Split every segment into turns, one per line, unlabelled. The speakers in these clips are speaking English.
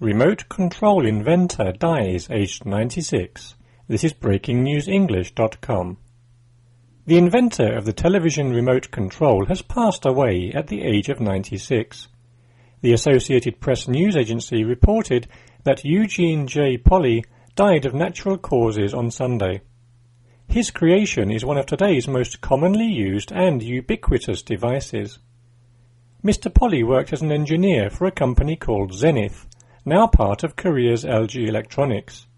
Remote control inventor dies aged 96. This is breakingnewsenglish.com. The inventor of the television remote control has passed away at the age of 96. The Associated Press news agency reported that Eugene J. Polley died of natural causes on Sunday. His creation is one of today's most commonly used and ubiquitous devices. Mr. Polley worked as an engineer for a company called Zenith, now part of Korea's LG Electronics.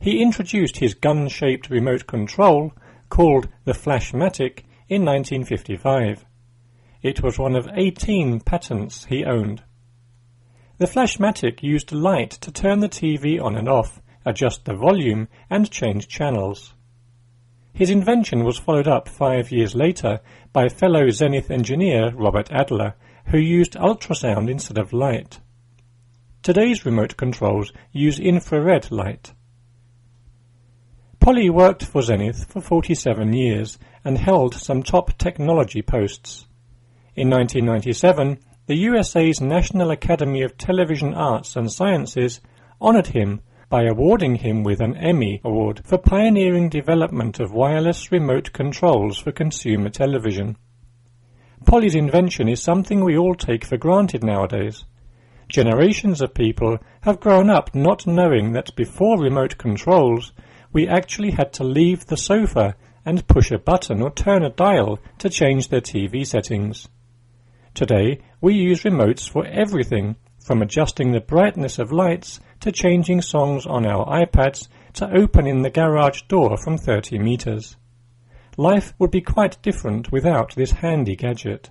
He introduced his gun-shaped remote control, called the Flashmatic, in 1955. It was one of 18 patents he owned. The Flashmatic used light to turn the TV on and off, adjust the volume, and change channels. His invention was followed up five years later by fellow Zenith engineer Robert Adler, who used ultrasound instead of light. Today's remote controls use infrared light. Polley worked for Zenith for 47 years and held some top technology posts. In 1997, the USA's National Academy of Television Arts and Sciences honored him by awarding him with an Emmy Award for pioneering development of wireless remote controls for consumer television. Polley's invention is something we all take for granted nowadays. Generations of people have grown up not knowing that before remote controls, we actually had to leave the sofa and push a button or turn a dial to change their TV settings. Today, we use remotes for everything, from adjusting the brightness of lights to changing songs on our iPads to opening the garage door from 30 meters. Life would be quite different without this handy gadget.